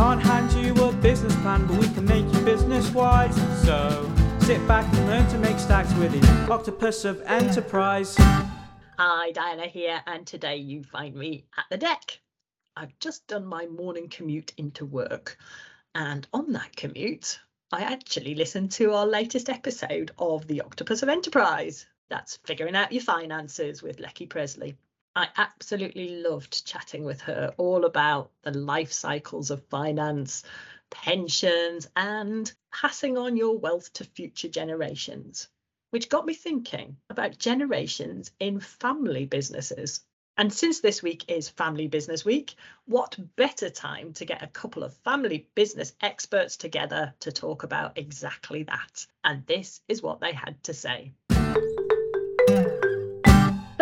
can't hand you a business plan, but we can make you business wise. So sit back and learn to make stacks with the octopus of enterprise. Hi, Diana here, and today you find me at the deck. I've just done my morning commute into work, and on that commute, I actually listened to our latest episode of The Octopus of Enterprise. That's figuring out your finances with Lecky Presley. I absolutely loved chatting with her all about the life cycles of finance, pensions, and passing on your wealth to future generations, which got me thinking about generations in family businesses. And since this week is Family Business Week, what better time to get a couple of family business experts together to talk about exactly that? And this is what they had to say.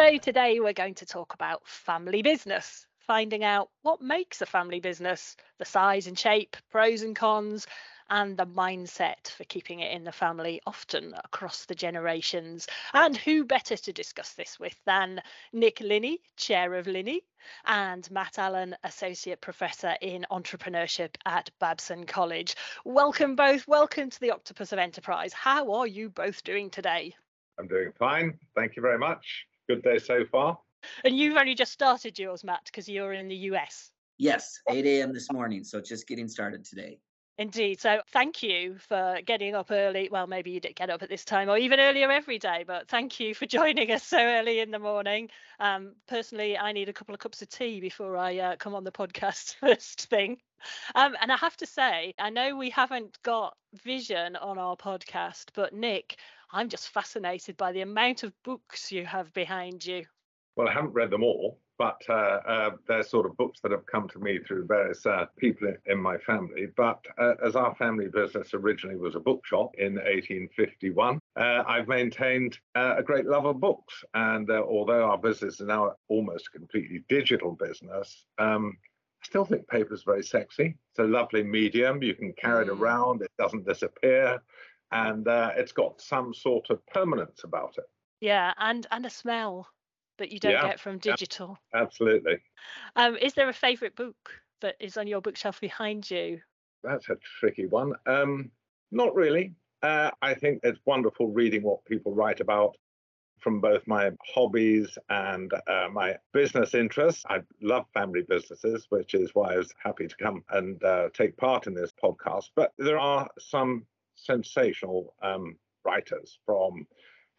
So, today we're going to talk about family business, finding out what makes a family business, the size and shape, pros and cons, and the mindset for keeping it in the family, often across the generations. And who better to discuss this with than Nick Linney, Chair of Linney, and Matt Allen, Associate Professor in Entrepreneurship at Babson College. Welcome both. Welcome to the Octopus of Enterprise. How are you both doing today? I'm doing fine. Thank you very much. Good day so far. And you've only just started yours, Matt, because you're in the US. Yes, 8 a.m. this morning. So just getting started today. Indeed. So thank you for getting up early. Well, maybe you didn't get up at this time or even earlier every day, but thank you for joining us so early in the morning. Um, personally, I need a couple of cups of tea before I uh, come on the podcast first thing. Um, and I have to say, I know we haven't got vision on our podcast, but Nick, I'm just fascinated by the amount of books you have behind you. Well, I haven't read them all, but uh, uh, they're sort of books that have come to me through various uh, people in my family. But uh, as our family business originally was a bookshop in 1851, uh, I've maintained uh, a great love of books. And although our business is now almost a completely digital business, um, I still think paper is very sexy. It's a lovely medium. You can carry it mm. around, it doesn't disappear and uh, it's got some sort of permanence about it. Yeah, and and a smell that you don't yeah, get from digital. Absolutely. Um, is there a favourite book that is on your bookshelf behind you? That's a tricky one. Um, not really. Uh, I think it's wonderful reading what people write about from both my hobbies and uh, my business interests. I love family businesses, which is why I was happy to come and uh, take part in this podcast. But there are some sensational um, writers from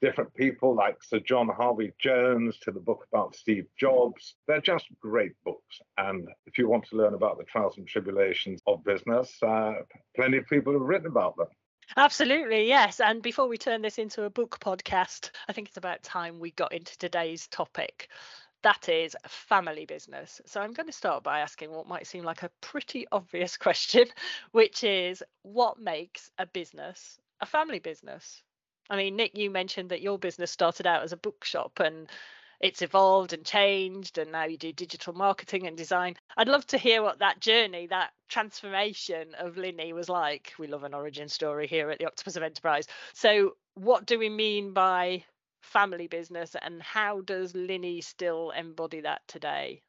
different people like Sir John Harvey Jones to the book about Steve Jobs. They're just great books. And if you want to learn about the trials and tribulations of business, uh, plenty of people have written about them. Absolutely, yes. And before we turn this into a book podcast, I think it's about time we got into today's topic that is family business. So I'm going to start by asking what might seem like a pretty obvious question, which is what makes a business a family business? I mean, Nick, you mentioned that your business started out as a bookshop and it's evolved and changed, and now you do digital marketing and design. I'd love to hear what that journey, that transformation of Linney was like. We love an origin story here at the Octopus of Enterprise. So, what do we mean by family business and how does Linney still embody that today?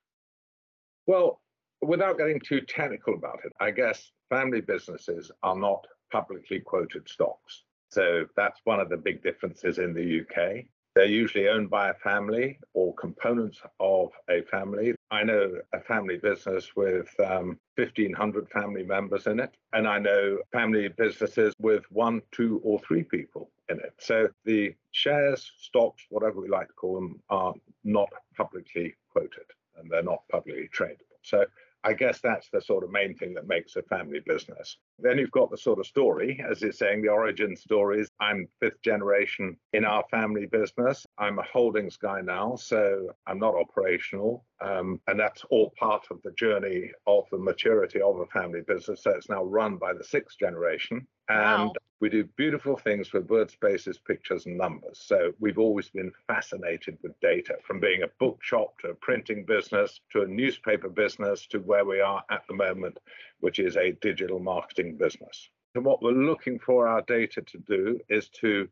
Well, without getting too technical about it, I guess family businesses are not publicly quoted stocks. So that's one of the big differences in the UK. They're usually owned by a family or components of a family. I know a family business with um, 1,500 family members in it, and I know family businesses with one, two, or three people in it. So the shares, stocks, whatever we like to call them, are not publicly quoted and they're not publicly tradable. So I guess that's the sort of main thing that makes a family business. Then you've got the sort of story, as it's saying, the origin stories. I'm fifth generation in our family business. I'm a holdings guy now, so I'm not operational. Um, and that's all part of the journey of the maturity of a family business. So it's now run by the sixth generation. And wow. we do beautiful things with word spaces, pictures, and numbers. So we've always been fascinated with data from being a bookshop to a printing business to a newspaper business to where we are at the moment, which is a digital marketing business. And what we're looking for our data to do is to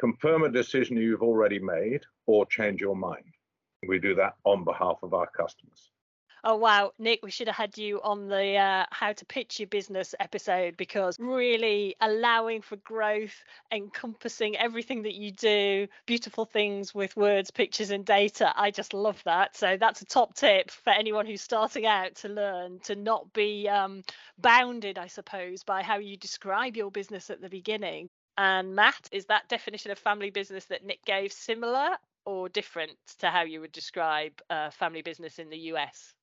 confirm a decision you've already made or change your mind. We do that on behalf of our customers. Oh wow, Nick, we should have had you on the uh, how to pitch your business episode because really allowing for growth, encompassing everything that you do, beautiful things with words, pictures, and data. I just love that. So that's a top tip for anyone who's starting out to learn to not be um, bounded, I suppose, by how you describe your business at the beginning. And Matt, is that definition of family business that Nick gave similar or different to how you would describe a family business in the US?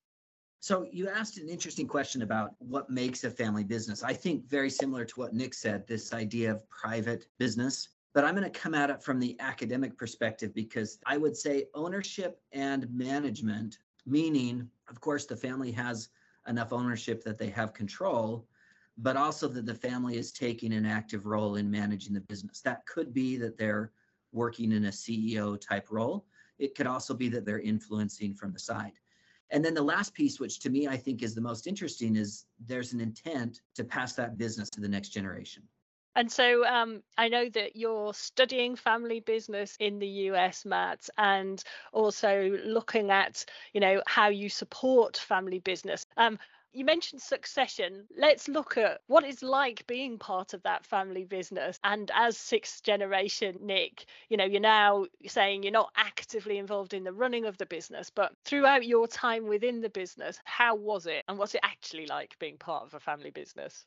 So you asked an interesting question about what makes a family business. I think very similar to what Nick said, this idea of private business. But I'm going to come at it from the academic perspective because I would say ownership and management, meaning, of course, the family has enough ownership that they have control, but also that the family is taking an active role in managing the business. That could be that they're working in a CEO type role. It could also be that they're influencing from the side. And then the last piece, which to me I think is the most interesting, is there's an intent to pass that business to the next generation. And so um, I know that you're studying family business in the US, Matt, and also looking at, you know, how you support family business. Um, you mentioned succession. Let's look at what it's like being part of that family business. And as sixth generation, Nick, you know, you're now saying you're not actively involved in the running of the business, but throughout your time within the business, how was it? And what's it actually like being part of a family business?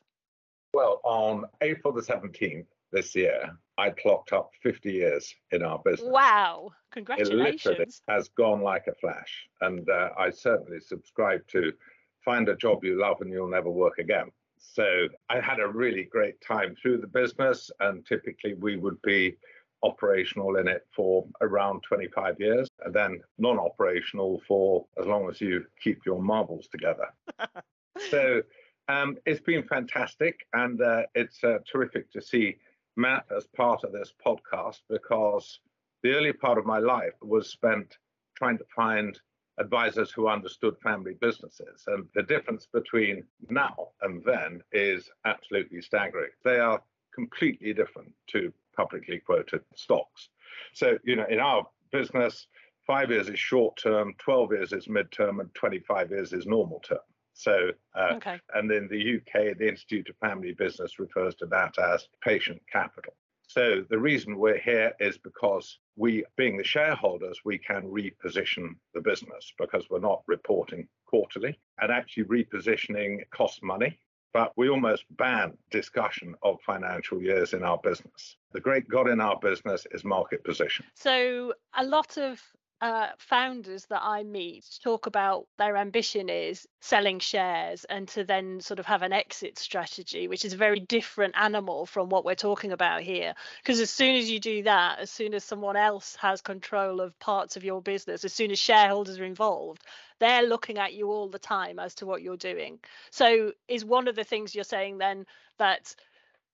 Well, on April the 17th this year, I clocked up 50 years in our business. Wow. Congratulations. It literally has gone like a flash. And uh, I certainly subscribe to find a job you love and you'll never work again. So I had a really great time through the business, and typically we would be operational in it for around 25 years and then non operational for as long as you keep your marbles together. so um, it's been fantastic, and uh, it's uh, terrific to see Matt as part of this podcast because the early part of my life was spent trying to find advisors who understood family businesses. And the difference between now and then is absolutely staggering. They are completely different to publicly quoted stocks. So, you know, in our business, five years is short term, 12 years is mid-term, and 25 years is normal term. So, uh, okay. and in the UK, the Institute of Family Business refers to that as patient capital. So the reason we're here is because we, being the shareholders, we can reposition the business because we're not reporting quarterly and actually repositioning costs money. But we almost ban discussion of financial years in our business. The great God in our business is market position. So, a lot of uh, founders that I meet talk about their ambition is selling shares and to then sort of have an exit strategy, which is a very different animal from what we're talking about here. Because as soon as you do that, as soon as someone else has control of parts of your business, as soon as shareholders are involved, they're looking at you all the time as to what you're doing. So, is one of the things you're saying then that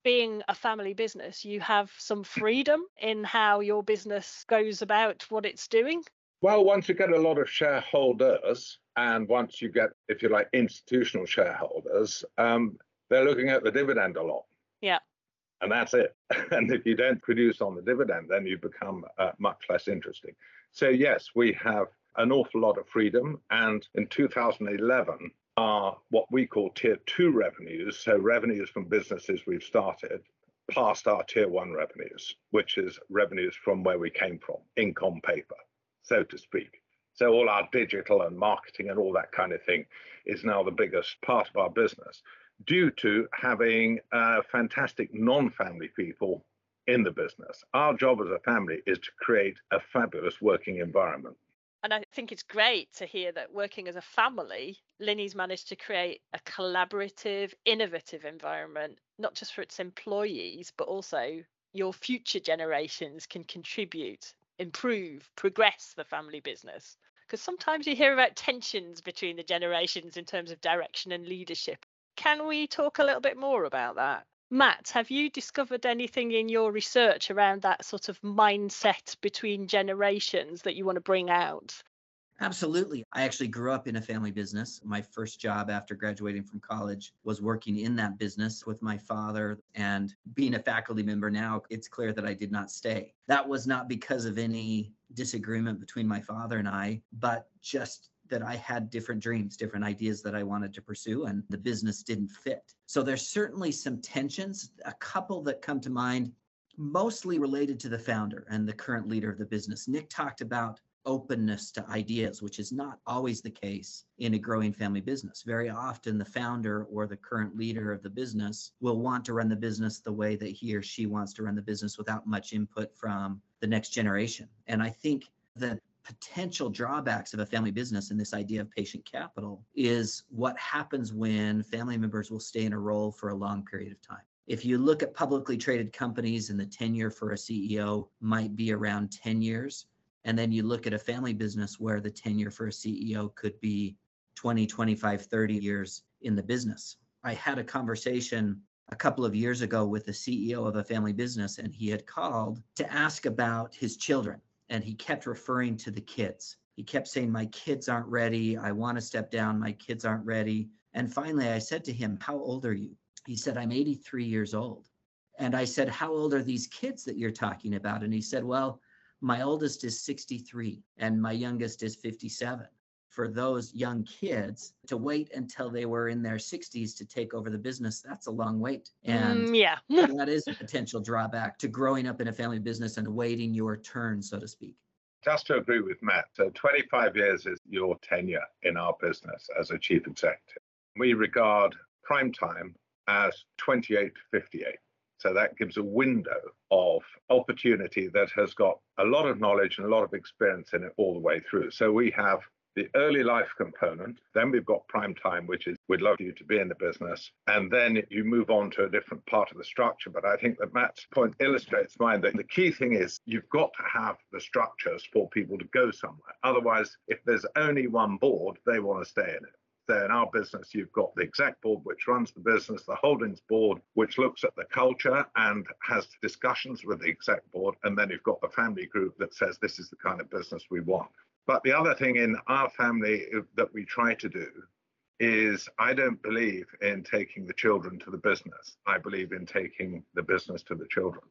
being a family business, you have some freedom in how your business goes about what it's doing? Well, once you get a lot of shareholders, and once you get, if you like, institutional shareholders, um, they're looking at the dividend a lot. Yeah. And that's it. and if you don't produce on the dividend, then you become uh, much less interesting. So, yes, we have an awful lot of freedom. And in 2011, our what we call tier two revenues, so revenues from businesses we've started, passed our tier one revenues, which is revenues from where we came from, ink on paper so to speak. So all our digital and marketing and all that kind of thing is now the biggest part of our business due to having uh, fantastic non-family people in the business. Our job as a family is to create a fabulous working environment. And I think it's great to hear that working as a family, Linney's managed to create a collaborative, innovative environment, not just for its employees, but also your future generations can contribute improve, progress the family business? Because sometimes you hear about tensions between the generations in terms of direction and leadership. Can we talk a little bit more about that? Matt, have you discovered anything in your research around that sort of mindset between generations that you want to bring out? Absolutely. I actually grew up in a family business. My first job after graduating from college was working in that business with my father. And being a faculty member now, it's clear that I did not stay. That was not because of any disagreement between my father and I, but just that I had different dreams, different ideas that I wanted to pursue, and the business didn't fit. So there's certainly some tensions, a couple that come to mind, mostly related to the founder and the current leader of the business. Nick talked about openness to ideas, which is not always the case in a growing family business. Very often, the founder or the current leader of the business will want to run the business the way that he or she wants to run the business without much input from the next generation. And I think the potential drawbacks of a family business and this idea of patient capital is what happens when family members will stay in a role for a long period of time. If you look at publicly traded companies and the tenure for a CEO might be around 10 years, and then you look at a family business where the tenure for a CEO could be 20, 25, 30 years in the business. I had a conversation a couple of years ago with the CEO of a family business, and he had called to ask about his children and he kept referring to the kids. He kept saying, My kids aren't ready. I want to step down. My kids aren't ready. And finally, I said to him, How old are you? He said, I'm 83 years old. And I said, How old are these kids that you're talking about? And he said, Well, my oldest is 63 and my youngest is 57 for those young kids to wait until they were in their 60s to take over the business that's a long wait. And mm, yeah. that is a potential drawback to growing up in a family business and waiting your turn so to speak. Just to agree with matt so 25 years is your tenure in our business as a chief executive. We regard prime time as 28 to 58 so that gives a window of opportunity that has got a lot of knowledge and a lot of experience in it all the way through. So we have the early life component. Then we've got prime time, which is we'd love you to be in the business. And then you move on to a different part of the structure. But I think that Matt's point illustrates mine that the key thing is you've got to have the structures for people to go somewhere. Otherwise, if there's only one board, they want to stay in it. In our business, you've got the exec board, which runs the business, the holdings board, which looks at the culture and has discussions with the exec board. And then you've got the family group that says this is the kind of business we want. But the other thing in our family that we try to do is I don't believe in taking the children to the business. I believe in taking the business to the children.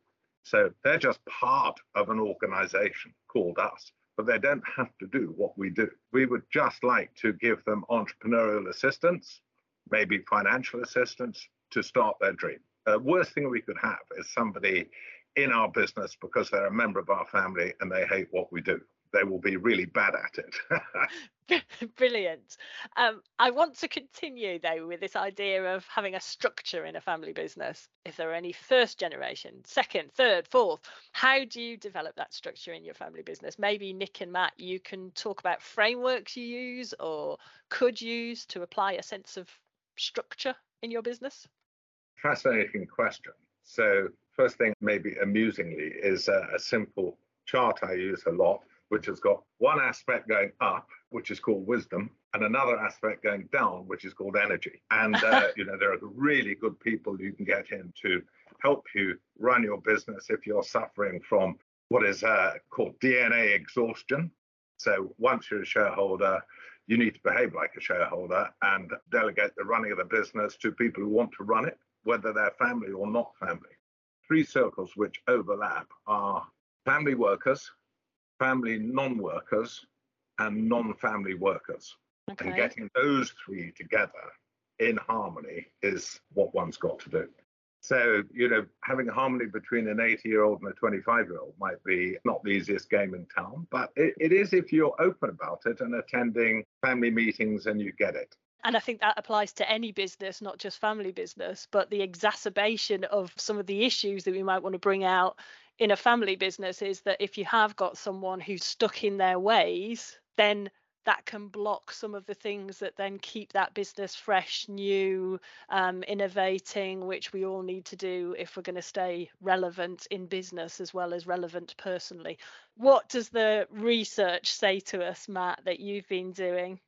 So they're just part of an organization called us, but they don't have to do what we do. We would just like to give them entrepreneurial assistance, maybe financial assistance to start their dream. The worst thing we could have is somebody in our business because they're a member of our family and they hate what we do they will be really bad at it. Brilliant. Um, I want to continue though with this idea of having a structure in a family business. If there are any first generation, second, third, fourth, how do you develop that structure in your family business? Maybe Nick and Matt, you can talk about frameworks you use or could use to apply a sense of structure in your business. Fascinating question. So, first thing, maybe amusingly, is a, a simple chart I use a lot which has got one aspect going up, which is called wisdom, and another aspect going down, which is called energy. And uh, you know there are really good people you can get in to help you run your business if you're suffering from what is uh, called DNA exhaustion. So once you're a shareholder, you need to behave like a shareholder and delegate the running of the business to people who want to run it, whether they're family or not family. Three circles which overlap are family workers, family non-workers and non-family workers. Okay. And getting those three together in harmony is what one's got to do. So, you know, having harmony between an 80 year old and a 25 year old might be not the easiest game in town, but it, it is if you're open about it and attending family meetings and you get it. And I think that applies to any business, not just family business, but the exacerbation of some of the issues that we might want to bring out in a family business is that if you have got someone who's stuck in their ways, then that can block some of the things that then keep that business fresh, new, um, innovating, which we all need to do if we're going to stay relevant in business as well as relevant personally. What does the research say to us, Matt, that you've been doing?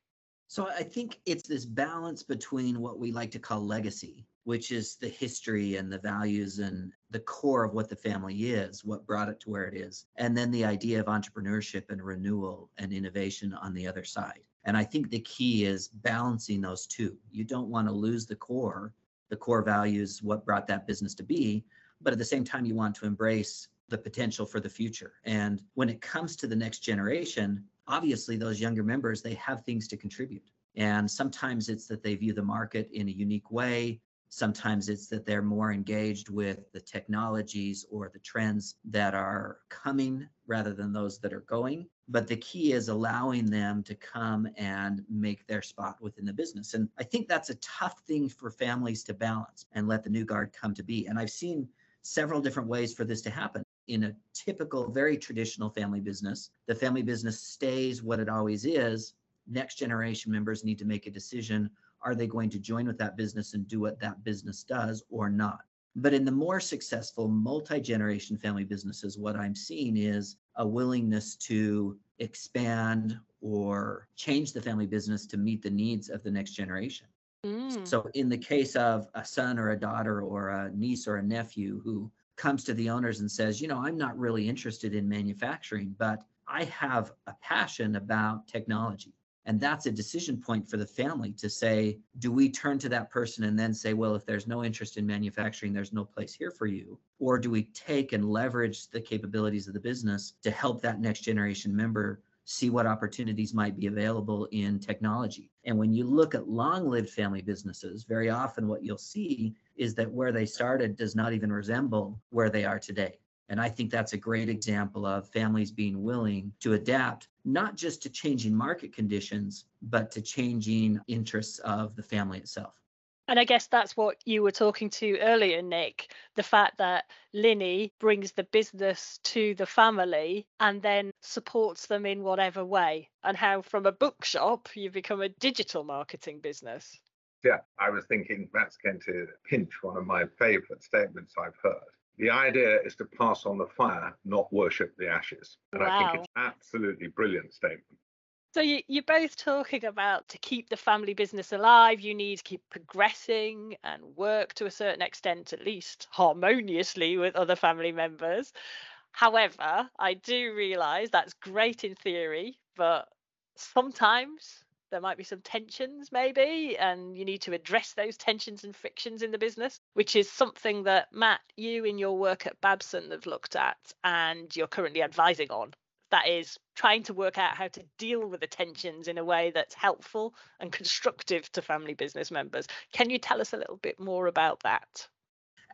So I think it's this balance between what we like to call legacy, which is the history and the values and the core of what the family is, what brought it to where it is, and then the idea of entrepreneurship and renewal and innovation on the other side. And I think the key is balancing those two. You don't want to lose the core, the core values, what brought that business to be, but at the same time, you want to embrace the potential for the future. And when it comes to the next generation, obviously those younger members they have things to contribute and sometimes it's that they view the market in a unique way sometimes it's that they're more engaged with the technologies or the trends that are coming rather than those that are going. But the key is allowing them to come and make their spot within the business. And i think that's a tough thing for families to balance and let the new guard come to be. And i've seen several different ways for this to happen. In a typical, very traditional family business, the family business stays what it always is. Next generation members need to make a decision are they going to join with that business and do what that business does or not? But in the more successful multi generation family businesses, what I'm seeing is a willingness to expand or change the family business to meet the needs of the next generation. Mm. So, in the case of a son or a daughter or a niece or a nephew who comes to the owners and says, you know, I'm not really interested in manufacturing, but I have a passion about technology. And that's a decision point for the family to say, do we turn to that person and then say, well, if there's no interest in manufacturing, there's no place here for you? Or do we take and leverage the capabilities of the business to help that next generation member see what opportunities might be available in technology? And when you look at long lived family businesses, very often what you'll see is that where they started does not even resemble where they are today. And I think that's a great example of families being willing to adapt, not just to changing market conditions, but to changing interests of the family itself. And I guess that's what you were talking to earlier, Nick the fact that Linney brings the business to the family and then supports them in whatever way, and how from a bookshop you become a digital marketing business. Yeah, I was thinking that's going to pinch one of my favorite statements I've heard. The idea is to pass on the fire, not worship the ashes. And wow. I think it's absolutely brilliant statement. So you, you're both talking about to keep the family business alive, you need to keep progressing and work to a certain extent, at least harmoniously with other family members. However, I do realize that's great in theory, but sometimes there might be some tensions maybe and you need to address those tensions and frictions in the business which is something that matt you in your work at babson have looked at and you're currently advising on. That is trying to work out how to deal with the tensions in a way that's helpful and constructive to family business members. Can you tell us a little bit more about that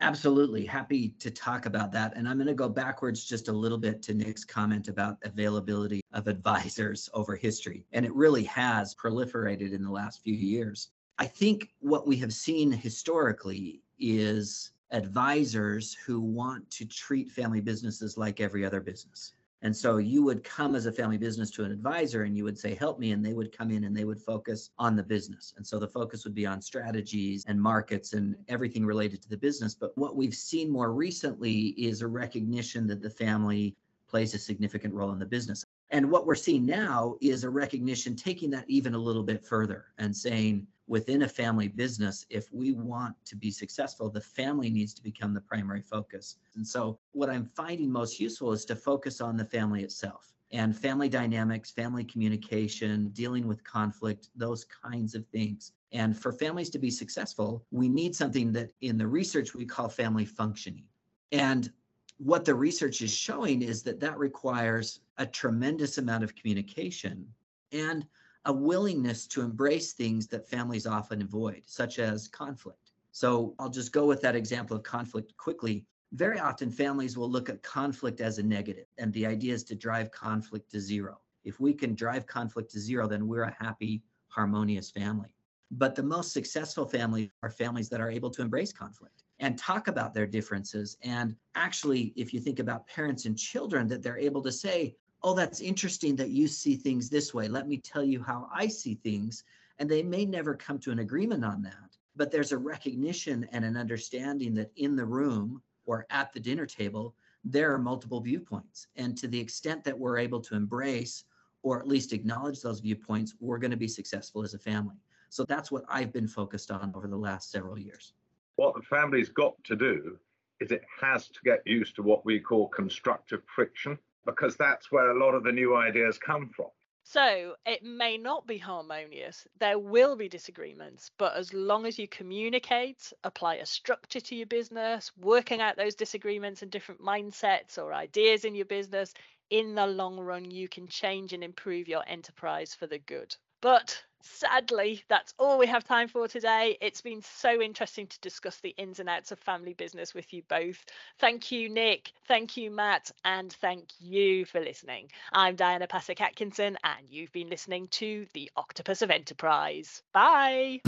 Absolutely. Happy to talk about that. And I'm going to go backwards just a little bit to Nick's comment about availability of advisors over history. And it really has proliferated in the last few years. I think what we have seen historically is advisors who want to treat family businesses like every other business. And so you would come as a family business to an advisor and you would say, help me. And they would come in and they would focus on the business. And so the focus would be on strategies and markets and everything related to the business. But what we've seen more recently is a recognition that the family plays a significant role in the business. And what we're seeing now is a recognition taking that even a little bit further and saying, within a family business, if we want to be successful, the family needs to become the primary focus. And so, what I'm finding most useful is to focus on the family itself and family dynamics, family communication, dealing with conflict, those kinds of things. And for families to be successful, we need something that in the research we call family functioning. And what the research is showing is that that requires a tremendous amount of communication and a willingness to embrace things that families often avoid, such as conflict. So I'll just go with that example of conflict quickly. Very often, families will look at conflict as a negative, and the idea is to drive conflict to zero. If we can drive conflict to zero, then we're a happy, harmonious family. But the most successful families are families that are able to embrace conflict and talk about their differences. And actually, if you think about parents and children, that they're able to say, oh, that's interesting that you see things this way. Let me tell you how I see things. And they may never come to an agreement on that, but there's a recognition and an understanding that in the room or at the dinner table, there are multiple viewpoints. And to the extent that we're able to embrace or at least acknowledge those viewpoints, we're going to be successful as a family. So that's what I've been focused on over the last several years. What the family's got to do is it has to get used to what we call constructive friction because that's where a lot of the new ideas come from. So it may not be harmonious. There will be disagreements, but as long as you communicate, apply a structure to your business, working out those disagreements and different mindsets or ideas in your business, in the long run, you can change and improve your enterprise for the good. But sadly, that's all we have time for today. It's been so interesting to discuss the ins and outs of family business with you both. Thank you, Nick. Thank you, Matt. And thank you for listening. I'm Diana Pasek Atkinson, and you've been listening to The Octopus of Enterprise. Bye.